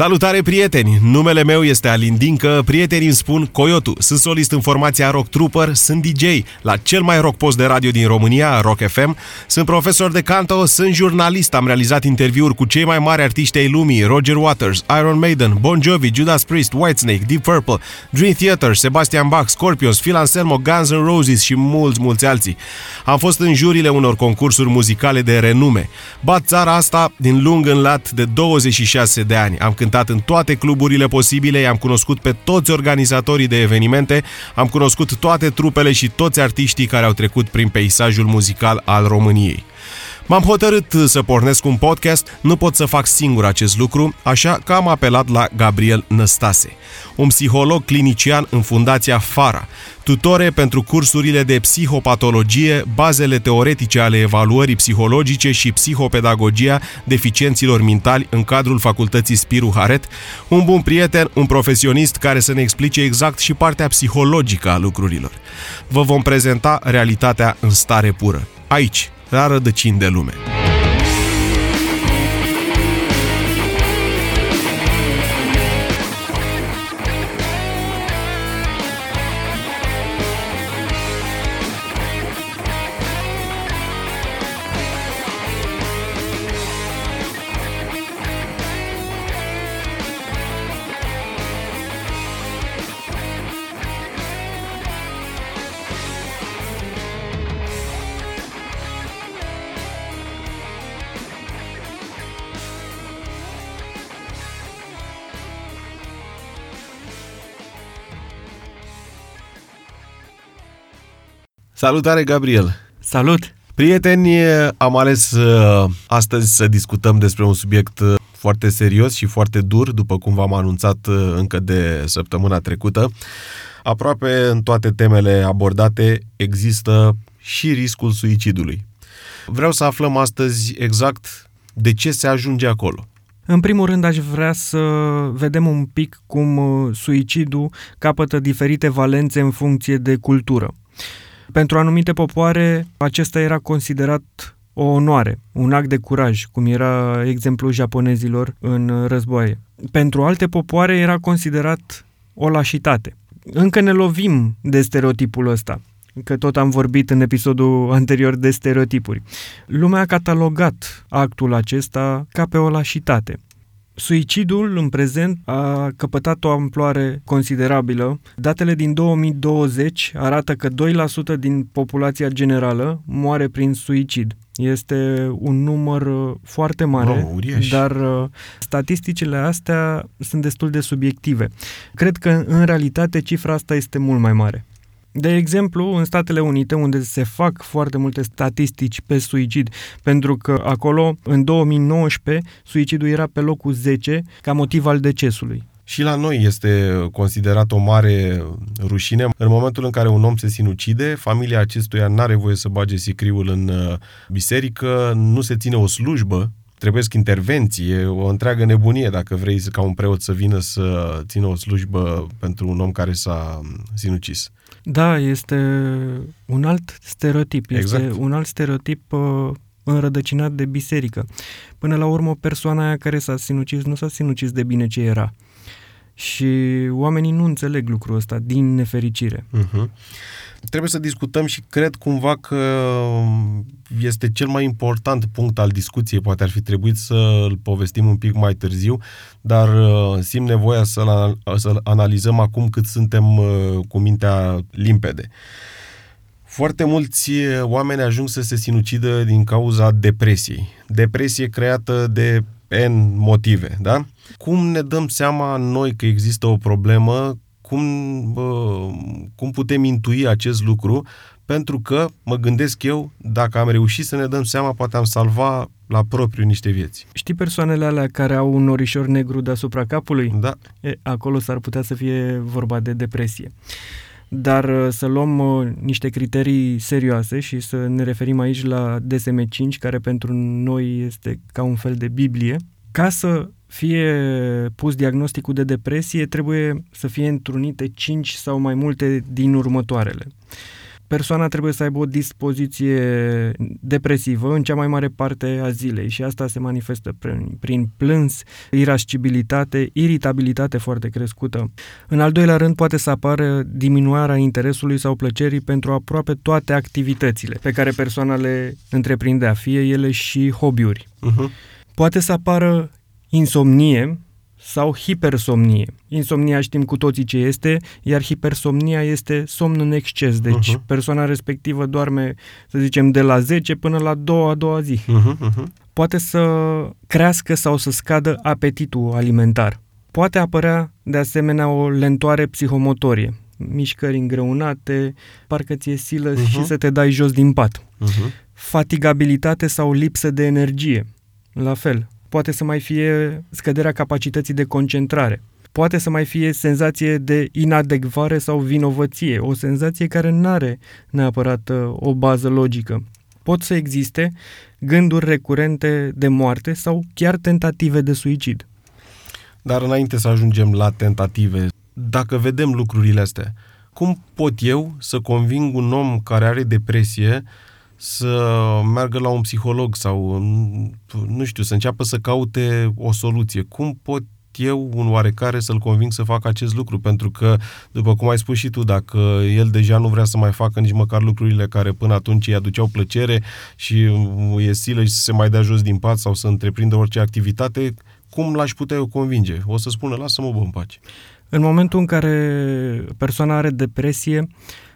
Salutare prieteni! Numele meu este Alin Dincă, prietenii îmi spun Coyotu. Sunt solist în formația Rock Trooper, sunt DJ la cel mai rock post de radio din România, Rock FM. Sunt profesor de canto, sunt jurnalist, am realizat interviuri cu cei mai mari artiști ai lumii, Roger Waters, Iron Maiden, Bon Jovi, Judas Priest, Whitesnake, Deep Purple, Dream Theater, Sebastian Bach, Scorpions, Phil Anselmo, Guns N' Roses și mulți, mulți alții. Am fost în jurile unor concursuri muzicale de renume. Bat țara asta din lung în lat de 26 de ani. Am cântat în toate cluburile posibile, i-am cunoscut pe toți organizatorii de evenimente, am cunoscut toate trupele și toți artiștii care au trecut prin peisajul muzical al României. M-am hotărât să pornesc un podcast, nu pot să fac singur acest lucru, așa că am apelat la Gabriel Năstase, un psiholog clinician în Fundația FARA, tutore pentru cursurile de psihopatologie, bazele teoretice ale evaluării psihologice și psihopedagogia deficienților mentali în cadrul Facultății Spiru Haret, un bun prieten, un profesionist care să ne explice exact și partea psihologică a lucrurilor. Vă vom prezenta realitatea în stare pură. Aici, la rădăcini de lume. Salutare, Gabriel! Salut! Prieteni, am ales uh, astăzi să discutăm despre un subiect uh, foarte serios și foarte dur, după cum v-am anunțat uh, încă de săptămâna trecută. Aproape în toate temele abordate există și riscul suicidului. Vreau să aflăm astăzi exact de ce se ajunge acolo. În primul rând aș vrea să vedem un pic cum suicidul capătă diferite valențe în funcție de cultură. Pentru anumite popoare, acesta era considerat o onoare, un act de curaj, cum era exemplul japonezilor în războaie. Pentru alte popoare era considerat o lașitate. Încă ne lovim de stereotipul ăsta, că tot am vorbit în episodul anterior de stereotipuri. Lumea a catalogat actul acesta ca pe o lașitate. Suicidul în prezent a căpătat o amploare considerabilă. Datele din 2020 arată că 2% din populația generală moare prin suicid. Este un număr uh, foarte mare, oh, dar uh, statisticile astea sunt destul de subiective. Cred că în realitate cifra asta este mult mai mare. De exemplu, în Statele Unite, unde se fac foarte multe statistici pe suicid, pentru că acolo, în 2019, suicidul era pe locul 10 ca motiv al decesului. Și la noi este considerat o mare rușine. În momentul în care un om se sinucide, familia acestuia nu are voie să bage sicriul în uh, biserică, nu se ține o slujbă trebuie să intervenții, e o întreagă nebunie dacă vrei ca un preot să vină să țină o slujbă pentru un om care s-a sinucis. Da, este un alt stereotip. Exact. Este un alt stereotip uh, înrădăcinat de biserică. Până la urmă, persoana aia care s-a sinucis nu s-a sinucis de bine ce era. Și oamenii nu înțeleg lucrul ăsta, din nefericire. Uh-huh. Trebuie să discutăm și cred cumva că este cel mai important punct al discuției. Poate ar fi trebuit să îl povestim un pic mai târziu, dar uh, simt nevoia să-l, să analizăm acum cât suntem uh, cu mintea limpede. Foarte mulți oameni ajung să se sinucidă din cauza depresiei. Depresie creată de N motive, da? Cum ne dăm seama noi că există o problemă cum, bă, cum putem intui acest lucru, pentru că mă gândesc eu, dacă am reușit să ne dăm seama, poate am salva la propriu niște vieți. Știi persoanele alea care au un norișor negru deasupra capului? Da. E, acolo s-ar putea să fie vorba de depresie. Dar uh, să luăm uh, niște criterii serioase și să ne referim aici la DSM-5, care pentru noi este ca un fel de Biblie, ca să fie pus diagnosticul de depresie, trebuie să fie întrunite 5 sau mai multe din următoarele. persoana trebuie să aibă o dispoziție depresivă în cea mai mare parte a zilei și asta se manifestă prin, prin plâns, irascibilitate, iritabilitate foarte crescută. În al doilea rând poate să apară diminuarea interesului sau plăcerii pentru aproape toate activitățile pe care persoana le întreprindea, fie ele și hobby-uri. Uh-huh. Poate să apară insomnie, sau hipersomnie. Insomnia știm cu toții ce este, iar hipersomnia este somn în exces. Deci uh-huh. persoana respectivă doarme, să zicem, de la 10 până la 2 a doua zi. Uh-huh, uh-huh. Poate să crească sau să scadă apetitul alimentar. Poate apărea de asemenea o lentoare psihomotorie, mișcări îngreunate, parcă ți-e silă uh-huh. și să te dai jos din pat. Uh-huh. Fatigabilitate sau lipsă de energie. La fel, poate să mai fie scăderea capacității de concentrare, poate să mai fie senzație de inadecvare sau vinovăție, o senzație care nu are neapărat uh, o bază logică. Pot să existe gânduri recurente de moarte sau chiar tentative de suicid. Dar înainte să ajungem la tentative, dacă vedem lucrurile astea, cum pot eu să conving un om care are depresie să meargă la un psiholog sau, nu știu, să înceapă să caute o soluție. Cum pot eu, un oarecare, să-l conving să facă acest lucru, pentru că, după cum ai spus și tu, dacă el deja nu vrea să mai facă nici măcar lucrurile care până atunci îi aduceau plăcere și e silă și să se mai dea jos din pat sau să întreprindă orice activitate, cum l-aș putea eu convinge? O să spună, lasă-mă bă în pace. În momentul în care persoana are depresie,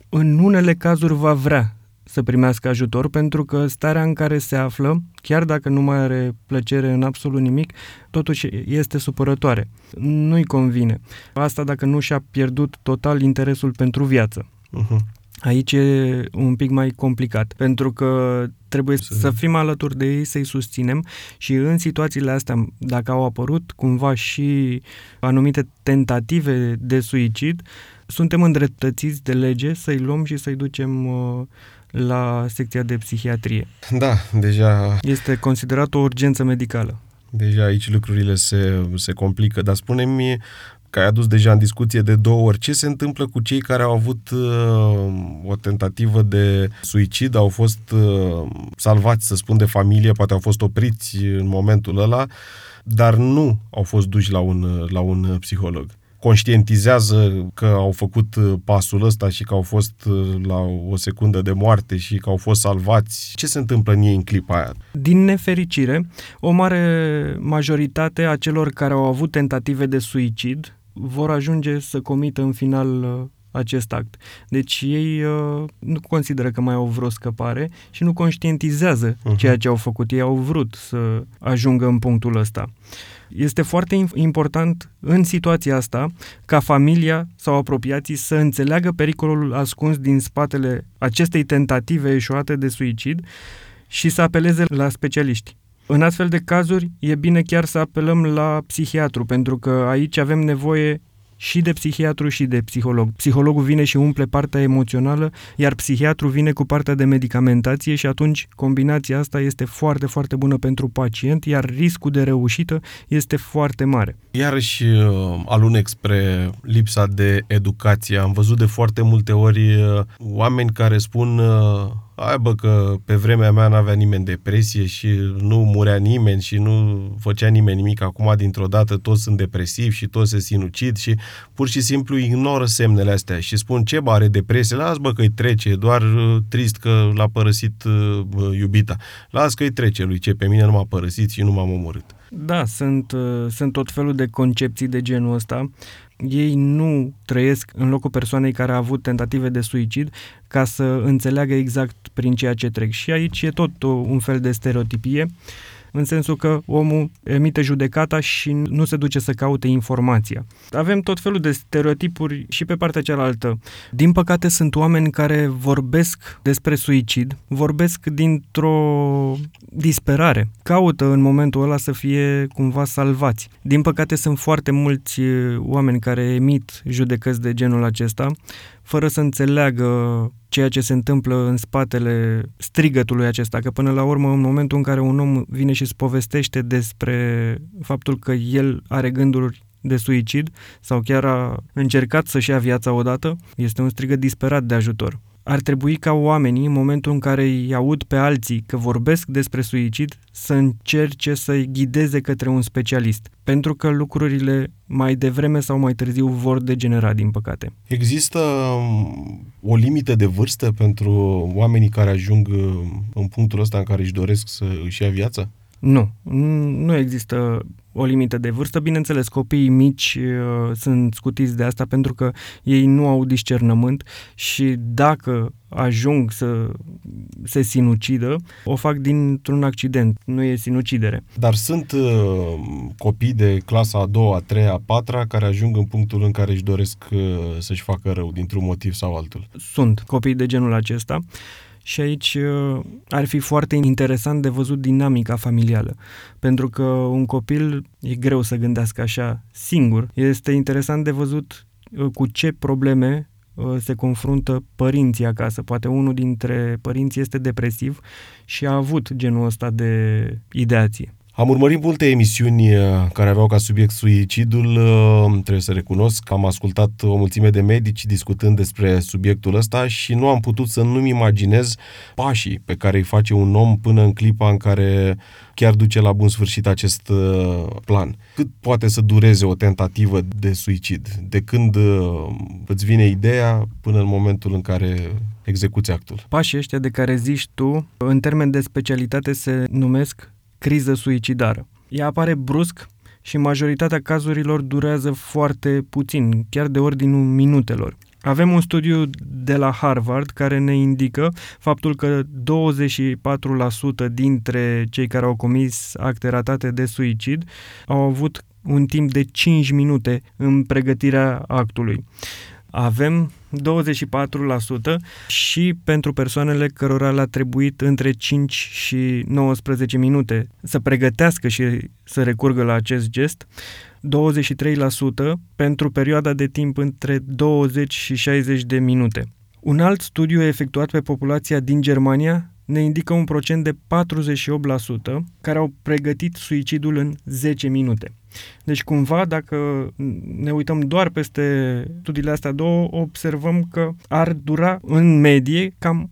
în unele cazuri va vrea să primească ajutor pentru că starea în care se află, chiar dacă nu mai are plăcere în absolut nimic, totuși este supărătoare. Nu-i convine. Asta dacă nu și-a pierdut total interesul pentru viață. Uh-huh. Aici e un pic mai complicat, pentru că trebuie să... să fim alături de ei, să-i susținem și în situațiile astea, dacă au apărut cumva și anumite tentative de suicid, suntem îndreptățiți de lege să-i luăm și să-i ducem uh, la secția de psihiatrie. Da, deja... Este considerat o urgență medicală. Deja aici lucrurile se, se complică, dar spune-mi că ai adus deja în discuție de două ori. Ce se întâmplă cu cei care au avut uh, o tentativă de suicid, au fost uh, salvați, să spun, de familie, poate au fost opriți în momentul ăla, dar nu au fost duși la un, la un psiholog? Conștientizează că au făcut uh, pasul ăsta și că au fost uh, la o secundă de moarte și că au fost salvați. Ce se întâmplă în ei în clipa aia? Din nefericire, o mare majoritate a celor care au avut tentative de suicid vor ajunge să comită în final uh, acest act. Deci ei uh, nu consideră că mai au vreo scăpare și nu conștientizează uh-huh. ceea ce au făcut. Ei au vrut să ajungă în punctul ăsta. Este foarte important în situația asta ca familia sau apropiații să înțeleagă pericolul ascuns din spatele acestei tentative eșuate de suicid și să apeleze la specialiști. În astfel de cazuri, e bine chiar să apelăm la psihiatru, pentru că aici avem nevoie și de psihiatru și de psiholog. Psihologul vine și umple partea emoțională, iar psihiatru vine cu partea de medicamentație și atunci combinația asta este foarte, foarte bună pentru pacient, iar riscul de reușită este foarte mare. Iarăși uh, alunec spre lipsa de educație. Am văzut de foarte multe ori uh, oameni care spun uh, Hai bă că pe vremea mea n-avea nimeni depresie și nu murea nimeni și nu făcea nimeni nimic. Acum, dintr-o dată, toți sunt depresivi și toți se sinucid și pur și simplu ignoră semnele astea și spun ce bă, are depresie, las bă că-i trece, doar uh, trist că l-a părăsit uh, iubita. Las că-i trece lui ce pe mine nu m-a părăsit și nu m-am omorât. Da, sunt, uh, sunt tot felul de concepții de genul ăsta ei nu trăiesc în locul persoanei care a avut tentative de suicid ca să înțeleagă exact prin ceea ce trec. Și aici e tot un fel de stereotipie în sensul că omul emite judecata și nu se duce să caute informația. Avem tot felul de stereotipuri și pe partea cealaltă. Din păcate sunt oameni care vorbesc despre suicid, vorbesc dintr-o disperare. Caută în momentul ăla să fie cumva salvați. Din păcate sunt foarte mulți oameni care emit judecăți de genul acesta, fără să înțeleagă ceea ce se întâmplă în spatele strigătului acesta, că până la urmă, în momentul în care un om vine și îți povestește despre faptul că el are gânduri de suicid sau chiar a încercat să-și ia viața odată, este un strigăt disperat de ajutor. Ar trebui ca oamenii, în momentul în care îi aud pe alții că vorbesc despre suicid, să încerce să-i ghideze către un specialist, pentru că lucrurile mai devreme sau mai târziu vor degenera, din păcate. Există um, o limită de vârstă pentru oamenii care ajung um, în punctul ăsta în care își doresc să își ia viața? Nu, nu există o limită de vârstă. Bineînțeles, copiii mici uh, sunt scutiți de asta pentru că ei nu au discernământ și dacă ajung să se sinucidă, o fac dintr-un accident, nu e sinucidere. Dar sunt uh, copii de clasa a doua, a treia, a patra care ajung în punctul în care își doresc uh, să-și facă rău dintr-un motiv sau altul. Sunt copii de genul acesta și aici uh, ar fi foarte interesant de văzut dinamica familială, pentru că un copil e greu să gândească așa singur. Este interesant de văzut uh, cu ce probleme uh, se confruntă părinții acasă. Poate unul dintre părinți este depresiv și a avut genul ăsta de ideație. Am urmărit multe emisiuni uh, care aveau ca subiect suicidul, uh, trebuie să recunosc că am ascultat o mulțime de medici discutând despre subiectul ăsta și nu am putut să nu-mi imaginez pașii pe care îi face un om până în clipa în care chiar duce la bun sfârșit acest uh, plan. Cât poate să dureze o tentativă de suicid? De când îți vine ideea până în momentul în care execuți actul? Pașii ăștia de care zici tu, în termen de specialitate, se numesc criză suicidară. Ea apare brusc și majoritatea cazurilor durează foarte puțin, chiar de ordinul minutelor. Avem un studiu de la Harvard care ne indică faptul că 24% dintre cei care au comis acte ratate de suicid au avut un timp de 5 minute în pregătirea actului avem 24% și pentru persoanele cărora le-a trebuit între 5 și 19 minute să pregătească și să recurgă la acest gest, 23% pentru perioada de timp între 20 și 60 de minute. Un alt studiu efectuat pe populația din Germania ne indică un procent de 48% care au pregătit suicidul în 10 minute. Deci cumva dacă ne uităm doar peste studiile astea două, observăm că ar dura în medie cam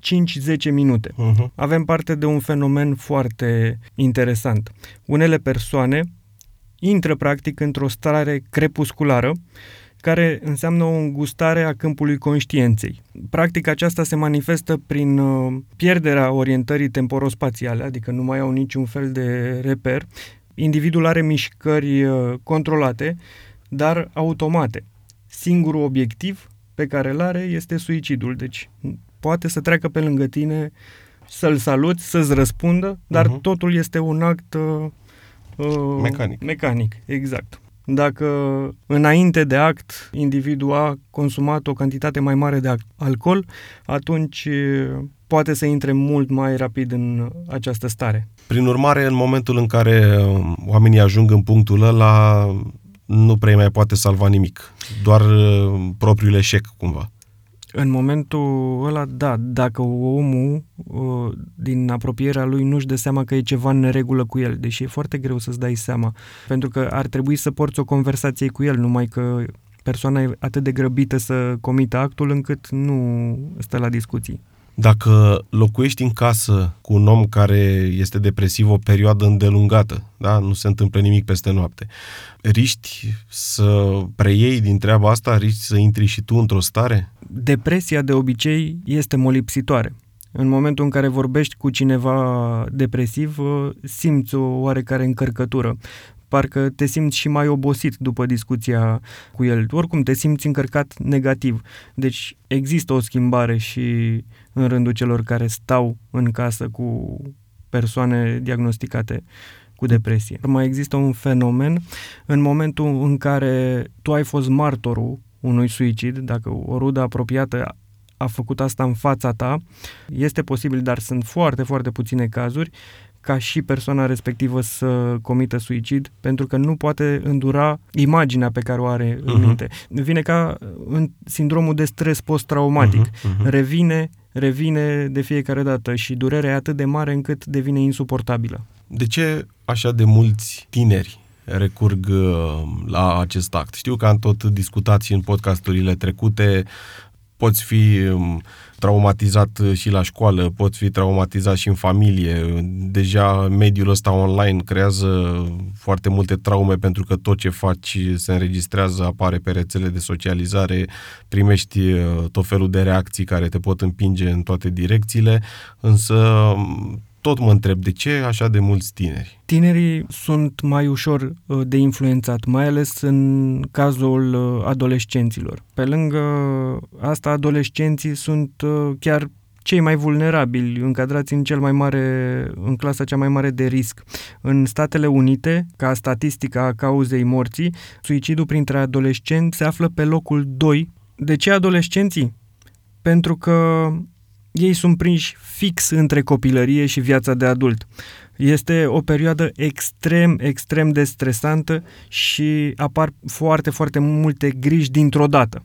5-10 minute. Uh-huh. Avem parte de un fenomen foarte interesant. Unele persoane intră practic într-o stare crepusculară care înseamnă o îngustare a câmpului conștiinței. Practic aceasta se manifestă prin uh, pierderea orientării temporospațiale, adică nu mai au niciun fel de reper. Individul are mișcări uh, controlate, dar automate. Singurul obiectiv pe care îl are este suicidul, deci poate să treacă pe lângă tine, să-l saluți, să-ți răspundă, dar uh-huh. totul este un act uh, uh mecanic. Mecanic, exact. Dacă înainte de act individul a consumat o cantitate mai mare de alcool, atunci poate să intre mult mai rapid în această stare. Prin urmare, în momentul în care oamenii ajung în punctul ăla, nu prea mai poate salva nimic, doar propriul eșec cumva. În momentul ăla, da, dacă omul uh, din apropierea lui nu-și dă seama că e ceva în neregulă cu el, deși e foarte greu să-ți dai seama, pentru că ar trebui să porți o conversație cu el, numai că persoana e atât de grăbită să comită actul încât nu stă la discuții. Dacă locuiești în casă cu un om care este depresiv o perioadă îndelungată, da? nu se întâmplă nimic peste noapte, riști să preiei din treaba asta, riști să intri și tu într-o stare? Depresia de obicei este molipsitoare. În momentul în care vorbești cu cineva depresiv, simți o oarecare încărcătură parcă te simți și mai obosit după discuția cu el. Oricum te simți încărcat negativ. Deci există o schimbare și în rândul celor care stau în casă cu persoane diagnosticate cu depresie. Mai există un fenomen în momentul în care tu ai fost martorul unui suicid, dacă o rudă apropiată a făcut asta în fața ta, este posibil, dar sunt foarte, foarte puține cazuri, ca și persoana respectivă să comită suicid, pentru că nu poate îndura imaginea pe care o are uh-huh. în mhm. minte. Vine ca în sindromul de stres post-traumatic. Uh-huh. Uh-huh. Revine, revine de fiecare dată și durerea e atât de mare încât devine insuportabilă. De ce așa de mulți tineri recurg uh, la acest act? Știu că am tot discutat și în podcasturile trecute poți fi um, traumatizat și la școală, poți fi traumatizat și în familie. Deja mediul ăsta online creează foarte multe traume pentru că tot ce faci se înregistrează, apare pe rețele de socializare, primești uh, tot felul de reacții care te pot împinge în toate direcțiile, însă um, tot mă întreb de ce așa de mulți tineri. Tinerii sunt mai ușor uh, de influențat, mai ales în cazul uh, adolescenților. Pe lângă asta, adolescenții sunt uh, chiar cei mai vulnerabili, încadrați în cel mai mare, în clasa cea mai mare de risc. În Statele Unite, ca statistica a cauzei morții, suicidul printre adolescenți se află pe locul 2. De ce adolescenții? Pentru că ei sunt prinși fix între copilărie și viața de adult. Este o perioadă extrem, extrem de stresantă și apar foarte, foarte multe griji dintr-o dată.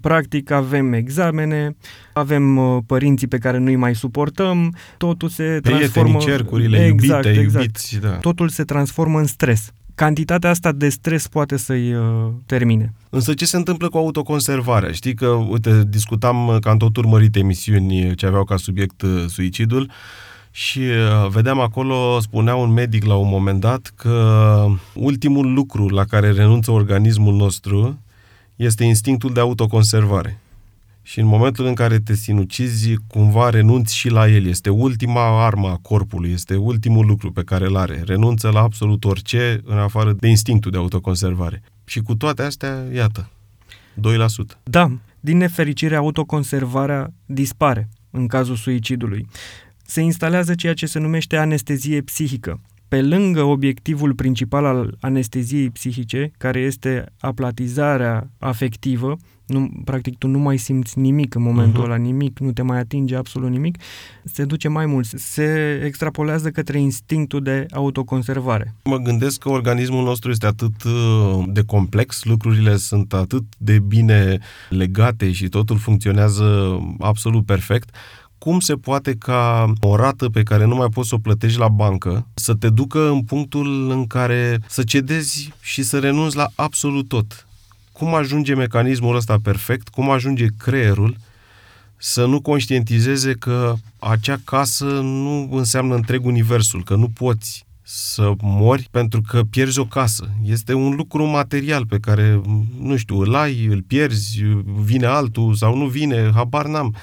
Practic avem examene, avem uh, părinții pe care nu-i mai suportăm, totul se transformă... cercurile, exact, iubite, exact. iubiți, da. Totul se transformă în stres cantitatea asta de stres poate să-i uh, termine. Însă ce se întâmplă cu autoconservarea? Știi că, uite, discutam uh, că am tot urmărit emisiuni ce aveau ca subiect uh, suicidul și uh, vedeam acolo, spunea un medic la un moment dat că ultimul lucru la care renunță organismul nostru este instinctul de autoconservare și în momentul în care te sinucizi, cumva renunți și la el. Este ultima armă a corpului, este ultimul lucru pe care îl are. Renunță la absolut orice în afară de instinctul de autoconservare. Și cu toate astea, iată, 2%. Da, din nefericire, autoconservarea dispare în cazul suicidului. Se instalează ceea ce se numește anestezie psihică. Pe lângă obiectivul principal al anesteziei psihice, care este aplatizarea afectivă, nu, practic tu nu mai simți nimic în momentul uh-huh. ăla, nimic, nu te mai atinge absolut nimic, se duce mai mult, se extrapolează către instinctul de autoconservare. Mă gândesc că organismul nostru este atât uh, de complex, lucrurile sunt atât de bine legate și totul funcționează absolut perfect, cum se poate ca o rată pe care nu mai poți să o plătești la bancă să te ducă în punctul în care să cedezi și să renunți la absolut tot? Cum ajunge mecanismul ăsta perfect, cum ajunge creierul să nu conștientizeze că acea casă nu înseamnă întreg universul, că nu poți să mori pentru că pierzi o casă. Este un lucru material pe care, nu știu, îl ai, îl pierzi, vine altul sau nu vine, habar n-am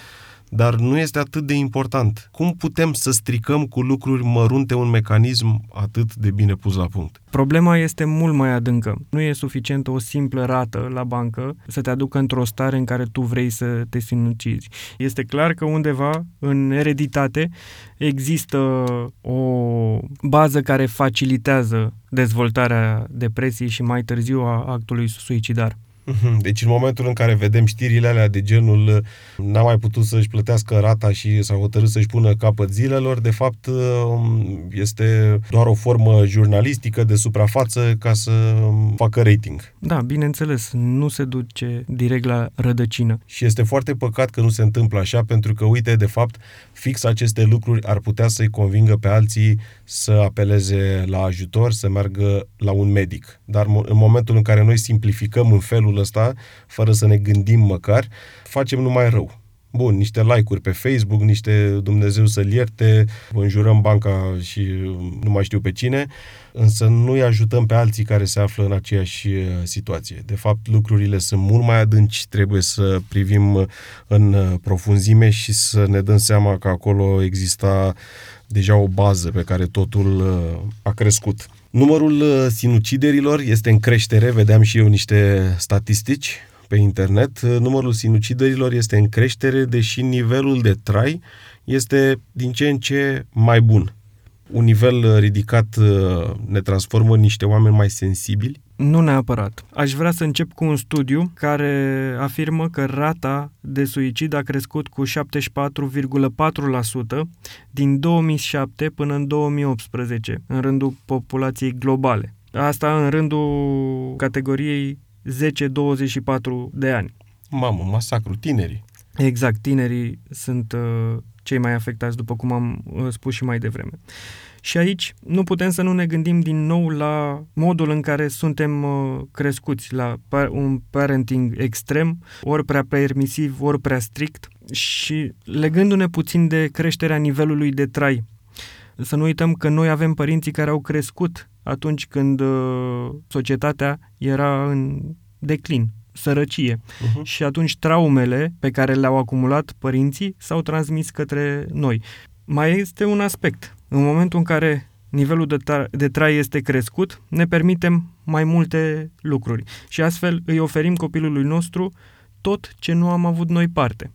dar nu este atât de important. Cum putem să stricăm cu lucruri mărunte un mecanism atât de bine pus la punct? Problema este mult mai adâncă. Nu e suficient o simplă rată la bancă să te aducă într-o stare în care tu vrei să te sinucizi. Este clar că undeva în ereditate există o bază care facilitează dezvoltarea depresiei și mai târziu a actului suicidar. Mhm. Deci în momentul în care vedem știrile alea de genul n-a mai putut să-și plătească rata și s-a hotărât să-și pună capăt zilelor, de fapt um, este doar o formă jurnalistică de suprafață ca să facă rating. Da, bineînțeles, nu se duce direct la rădăcină. Și este foarte păcat că nu se întâmplă așa, pentru că, uite, de fapt, fix aceste lucruri ar putea să-i convingă pe alții să apeleze la ajutor, să meargă la un medic. Dar în momentul în care noi simplificăm în felul ăsta, fără să ne gândim măcar, facem numai rău. Bun, niște like-uri pe Facebook, niște Dumnezeu să-l ierte, înjurăm banca și nu mai știu pe cine, însă nu îi ajutăm pe alții care se află în aceeași uh, situație. De fapt, lucrurile sunt mult mai adânci, trebuie să privim în uh, profunzime și să ne dăm seama că acolo exista deja o bază pe care totul uh, a crescut. Numărul sinuciderilor este în creștere, vedeam și eu niște statistici pe internet. Numărul sinuciderilor este în creștere, deși nivelul de trai este din ce în ce mai bun. Un nivel ridicat ne transformă în niște oameni mai sensibili, nu neapărat. Aș vrea să încep cu un studiu care afirmă că rata de suicid a crescut cu 74,4% din 2007 până în 2018, în rândul populației globale. Asta în rândul categoriei 10-24 de ani. Mamă, masacru, tinerii. Exact, tinerii sunt uh, cei mai afectați, după cum am uh, spus și mai devreme. Și aici nu putem să nu ne gândim din nou la modul în care suntem uh, crescuți, la un parenting extrem, ori prea permisiv, ori prea strict și legându-ne puțin de creșterea nivelului de trai. Să nu uităm că noi avem părinții care au crescut atunci când uh, societatea era în declin, sărăcie. Uh-huh. Și atunci traumele pe care le-au acumulat părinții s-au transmis către noi. Mai este un aspect. În momentul în care nivelul de, ta- de trai este crescut, ne permitem mai multe lucruri și astfel îi oferim copilului nostru tot ce nu am avut noi parte.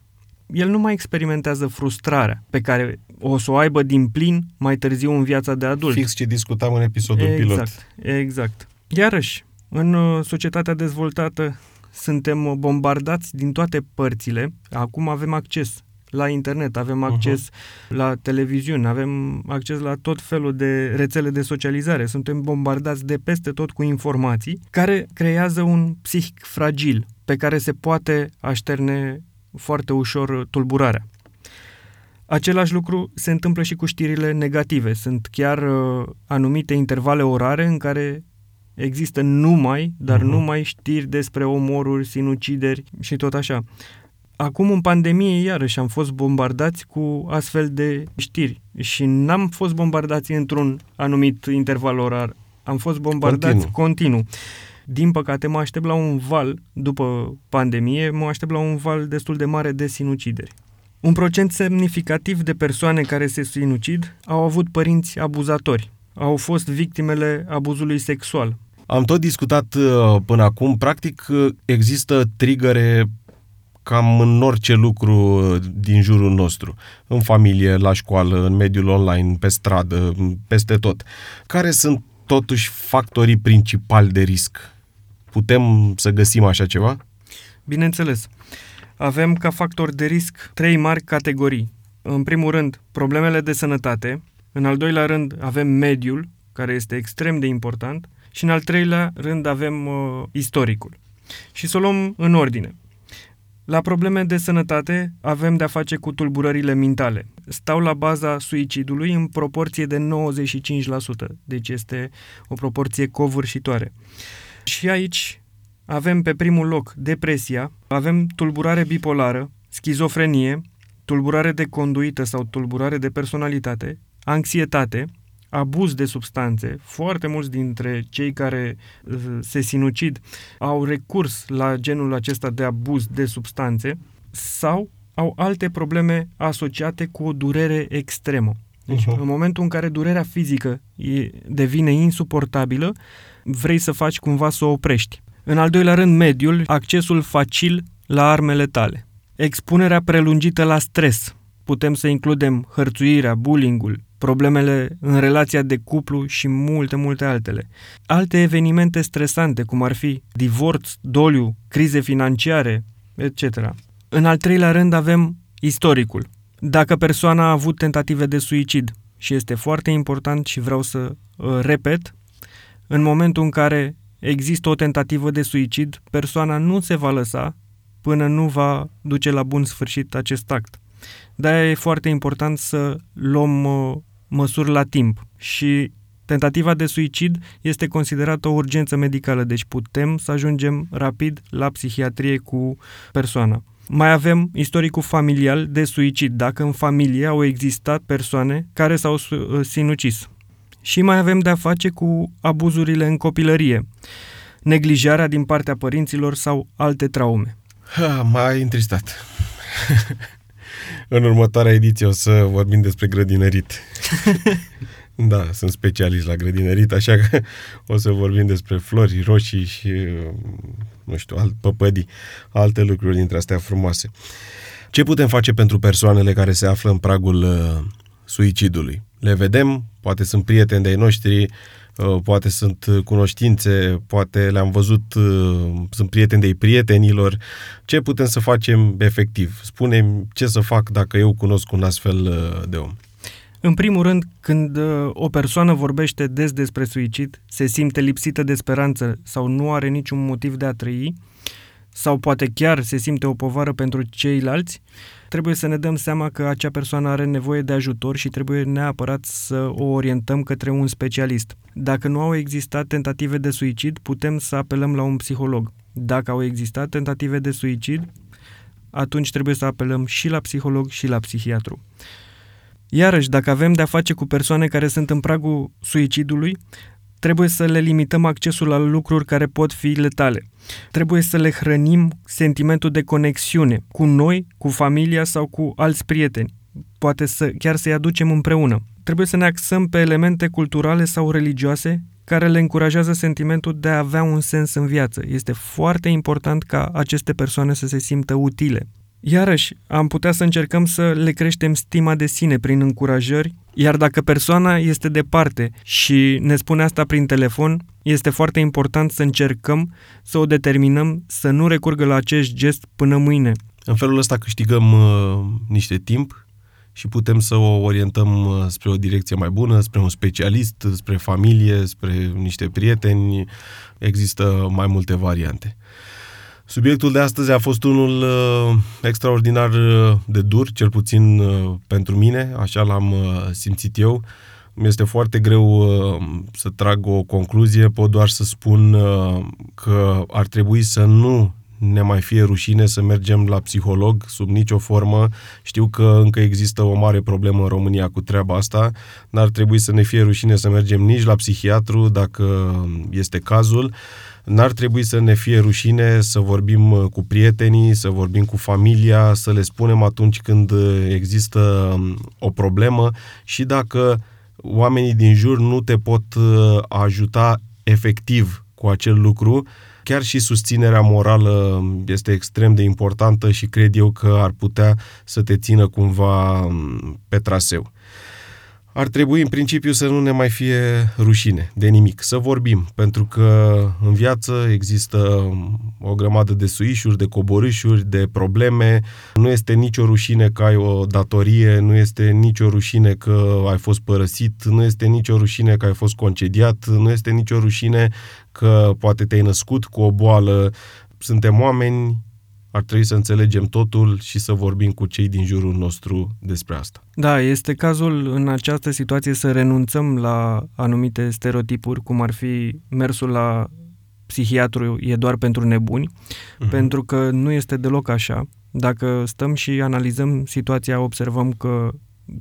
El nu mai experimentează frustrarea pe care o să o aibă din plin mai târziu în viața de adult. Fix ce discutam în episodul exact, pilot. Exact. Iarăși, în uh, societatea dezvoltată suntem bombardați din toate părțile. Acum avem acces la internet, avem mhm. acces uh-huh. la televiziune, avem acces la tot felul de rețele de socializare. Suntem bombardați de peste tot cu informații care creează un psihic fragil pe care se poate așterne foarte ușor tulburarea. Același lucru se întâmplă și cu știrile negative. Sunt chiar uh, anumite intervale orare în care există numai, dar uh-huh. numai știri despre omoruri, sinucideri și tot așa. Acum, în pandemie, iarăși am fost bombardați cu astfel de știri și n-am fost bombardați într-un anumit interval orar. Am fost bombardați continuu. continuu. Din păcate, mă aștept la un val, după pandemie, mă aștept la un val destul de mare de sinucideri. Un procent semnificativ de persoane care se sinucid au avut părinți abuzatori, au fost victimele abuzului sexual. Am tot discutat uh, până acum, practic uh, există trigăre cam în orice lucru uh, din jurul nostru, în familie, la școală, în mediul online, pe stradă, peste tot. Care sunt totuși factorii principali de risc? Putem să găsim așa ceva? Bineînțeles. Avem ca factor de risc trei mari categorii. În primul rând, problemele de sănătate. În al doilea rând, avem mediul, care este extrem de important. Și în al treilea rând, avem uh, istoricul. Și să o luăm în ordine. La probleme de sănătate avem de-a face cu tulburările mentale. Stau la baza suicidului în proporție de 95%, deci este o proporție covârșitoare. Și aici avem pe primul loc depresia, avem tulburare bipolară, schizofrenie, tulburare de conduită sau tulburare de personalitate, anxietate, abuz de substanțe. Foarte mulți dintre cei care uh, se sinucid au recurs la genul acesta de abuz de substanțe sau au alte probleme asociate cu o durere extremă. Deci, uh-huh. în momentul în care durerea fizică e, devine insuportabilă, vrei să faci cumva să o oprești. În al doilea rând, mediul, accesul facil la armele tale. Expunerea prelungită la stres. Putem să includem hărțuirea, bullying-ul, problemele în relația de cuplu și multe, multe altele. Alte evenimente stresante, cum ar fi divorț, doliu, crize financiare, etc. În al treilea rând avem istoricul. Dacă persoana a avut tentative de suicid, și este foarte important și vreau să uh, repet, în momentul în care există o tentativă de suicid, persoana nu se va lăsa până nu va duce la bun sfârșit acest act. De-aia e foarte important să luăm uh, măsuri la timp și tentativa de suicid este considerată o urgență medicală, deci putem să ajungem rapid la psihiatrie cu persoana. Mai avem istoricul familial de suicid, dacă în familie au existat persoane care s-au uh, sinucis. Și mai avem de-a face cu abuzurile în copilărie, neglijarea din partea părinților sau alte traume. Ha, m-ai întristat. în următoarea ediție o să vorbim despre grădinărit. da, sunt specialist la grădinărit, așa că o să vorbim despre flori roșii și, nu știu, alt, păpădii, alte lucruri dintre astea frumoase. Ce putem face pentru persoanele care se află în pragul uh, suicidului? Le vedem, poate sunt prieteni de-ai noștri, Uh, poate sunt cunoștințe, poate le-am văzut, uh, sunt prieteni de prietenilor. Ce putem să facem efectiv? Spune ce să fac dacă eu cunosc un astfel uh, de om. În primul rând, când o persoană vorbește des despre suicid, se simte lipsită de speranță sau nu are niciun motiv de a trăi, sau poate chiar se simte o povară pentru ceilalți, trebuie să ne dăm seama că acea persoană are nevoie de ajutor și trebuie neapărat să o orientăm către un specialist. Dacă nu au existat tentative de suicid, putem să apelăm la un psiholog. Dacă au existat tentative de suicid, atunci trebuie să apelăm și la psiholog și la psihiatru. Iarăși, dacă avem de-a face cu persoane care sunt în pragul suicidului, trebuie să le limităm accesul la lucruri care pot fi letale. Trebuie să le hrănim sentimentul de conexiune cu noi, cu familia sau cu alți prieteni. Poate să chiar să-i aducem împreună. Trebuie să ne axăm pe elemente culturale sau religioase care le încurajează sentimentul de a avea un sens în viață. Este foarte important ca aceste persoane să se simtă utile. Iarăși, am putea să încercăm să le creștem stima de sine prin încurajări, iar dacă persoana este departe și ne spune asta prin telefon, este foarte important să încercăm să o determinăm să nu recurgă la acest gest până mâine. În felul ăsta câștigăm uh, niște timp și putem să o orientăm uh, spre o direcție mai bună, spre un specialist, spre familie, spre niște prieteni. Există mai multe variante. Subiectul de astăzi a fost unul uh, extraordinar uh, de dur, cel puțin uh, pentru mine, așa l-am uh, simțit eu. Mi este foarte greu uh, să trag o concluzie, pot doar să spun uh, că ar trebui să nu ne mai fie rușine să mergem la psiholog sub nicio formă. Știu că încă există o mare problemă în România cu treaba asta. N-ar trebui să ne fie rușine să mergem nici la psihiatru dacă este cazul. N-ar trebui să ne fie rușine să vorbim uh, cu prietenii, să vorbim cu familia, să le spunem atunci când uh, există um, o problemă și dacă oamenii din jur nu te pot uh, ajuta efectiv cu acel lucru, chiar și susținerea morală este extrem de importantă și cred eu că ar putea să te țină cumva um, pe traseu ar trebui în principiu să nu ne mai fie rușine de nimic, să vorbim, pentru că în viață există o grămadă de suișuri, de coborâșuri, de probleme, nu este nicio rușine că ai o datorie, nu este nicio rușine că ai fost părăsit, nu este nicio rușine că ai fost concediat, nu este nicio rușine că poate te-ai născut cu o boală. Suntem oameni, ar trebui să înțelegem totul și să vorbim cu cei din jurul nostru despre asta. Da, este cazul în această situație să renunțăm la anumite stereotipuri, cum ar fi mersul la psihiatru e doar pentru nebuni, uh-huh. pentru că nu este deloc așa. Dacă stăm și analizăm situația, observăm că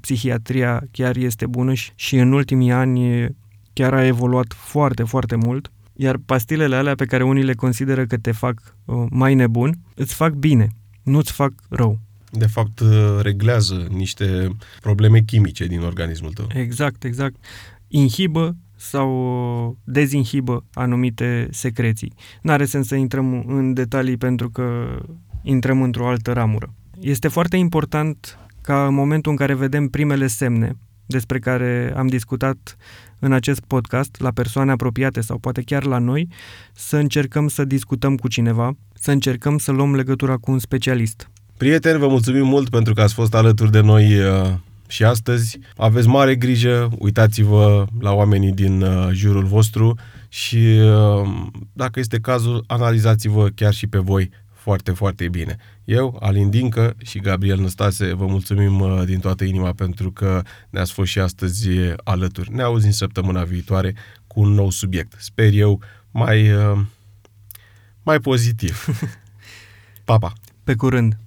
psihiatria chiar este bună și, și în ultimii ani chiar a evoluat foarte, foarte mult. Iar pastilele alea pe care unii le consideră că te fac uh, mai nebun, îți fac bine, nu îți fac rău. De fapt, uh, reglează niște probleme chimice din organismul tău. Exact, exact. Inhibă sau uh, dezinhibă anumite secreții. N-are sens să intrăm în detalii pentru că intrăm într-o altă ramură. Este foarte important ca în momentul în care vedem primele semne despre care am discutat în acest podcast, la persoane apropiate sau poate chiar la noi, să încercăm să discutăm cu cineva, să încercăm să luăm legătura cu un specialist. Prieteni, vă mulțumim mult pentru că ați fost alături de noi uh, și astăzi. Aveți mare grijă, uitați-vă la oamenii din uh, jurul vostru și, uh, dacă este cazul, analizați-vă chiar și pe voi foarte, foarte bine. Eu, Alin Dincă și Gabriel Năstase, vă mulțumim uh, din toată inima pentru că ne-ați fost și astăzi alături. Ne auzim săptămâna viitoare cu un nou subiect. Sper eu mai, uh, mai pozitiv. Pa, pa! Pe curând!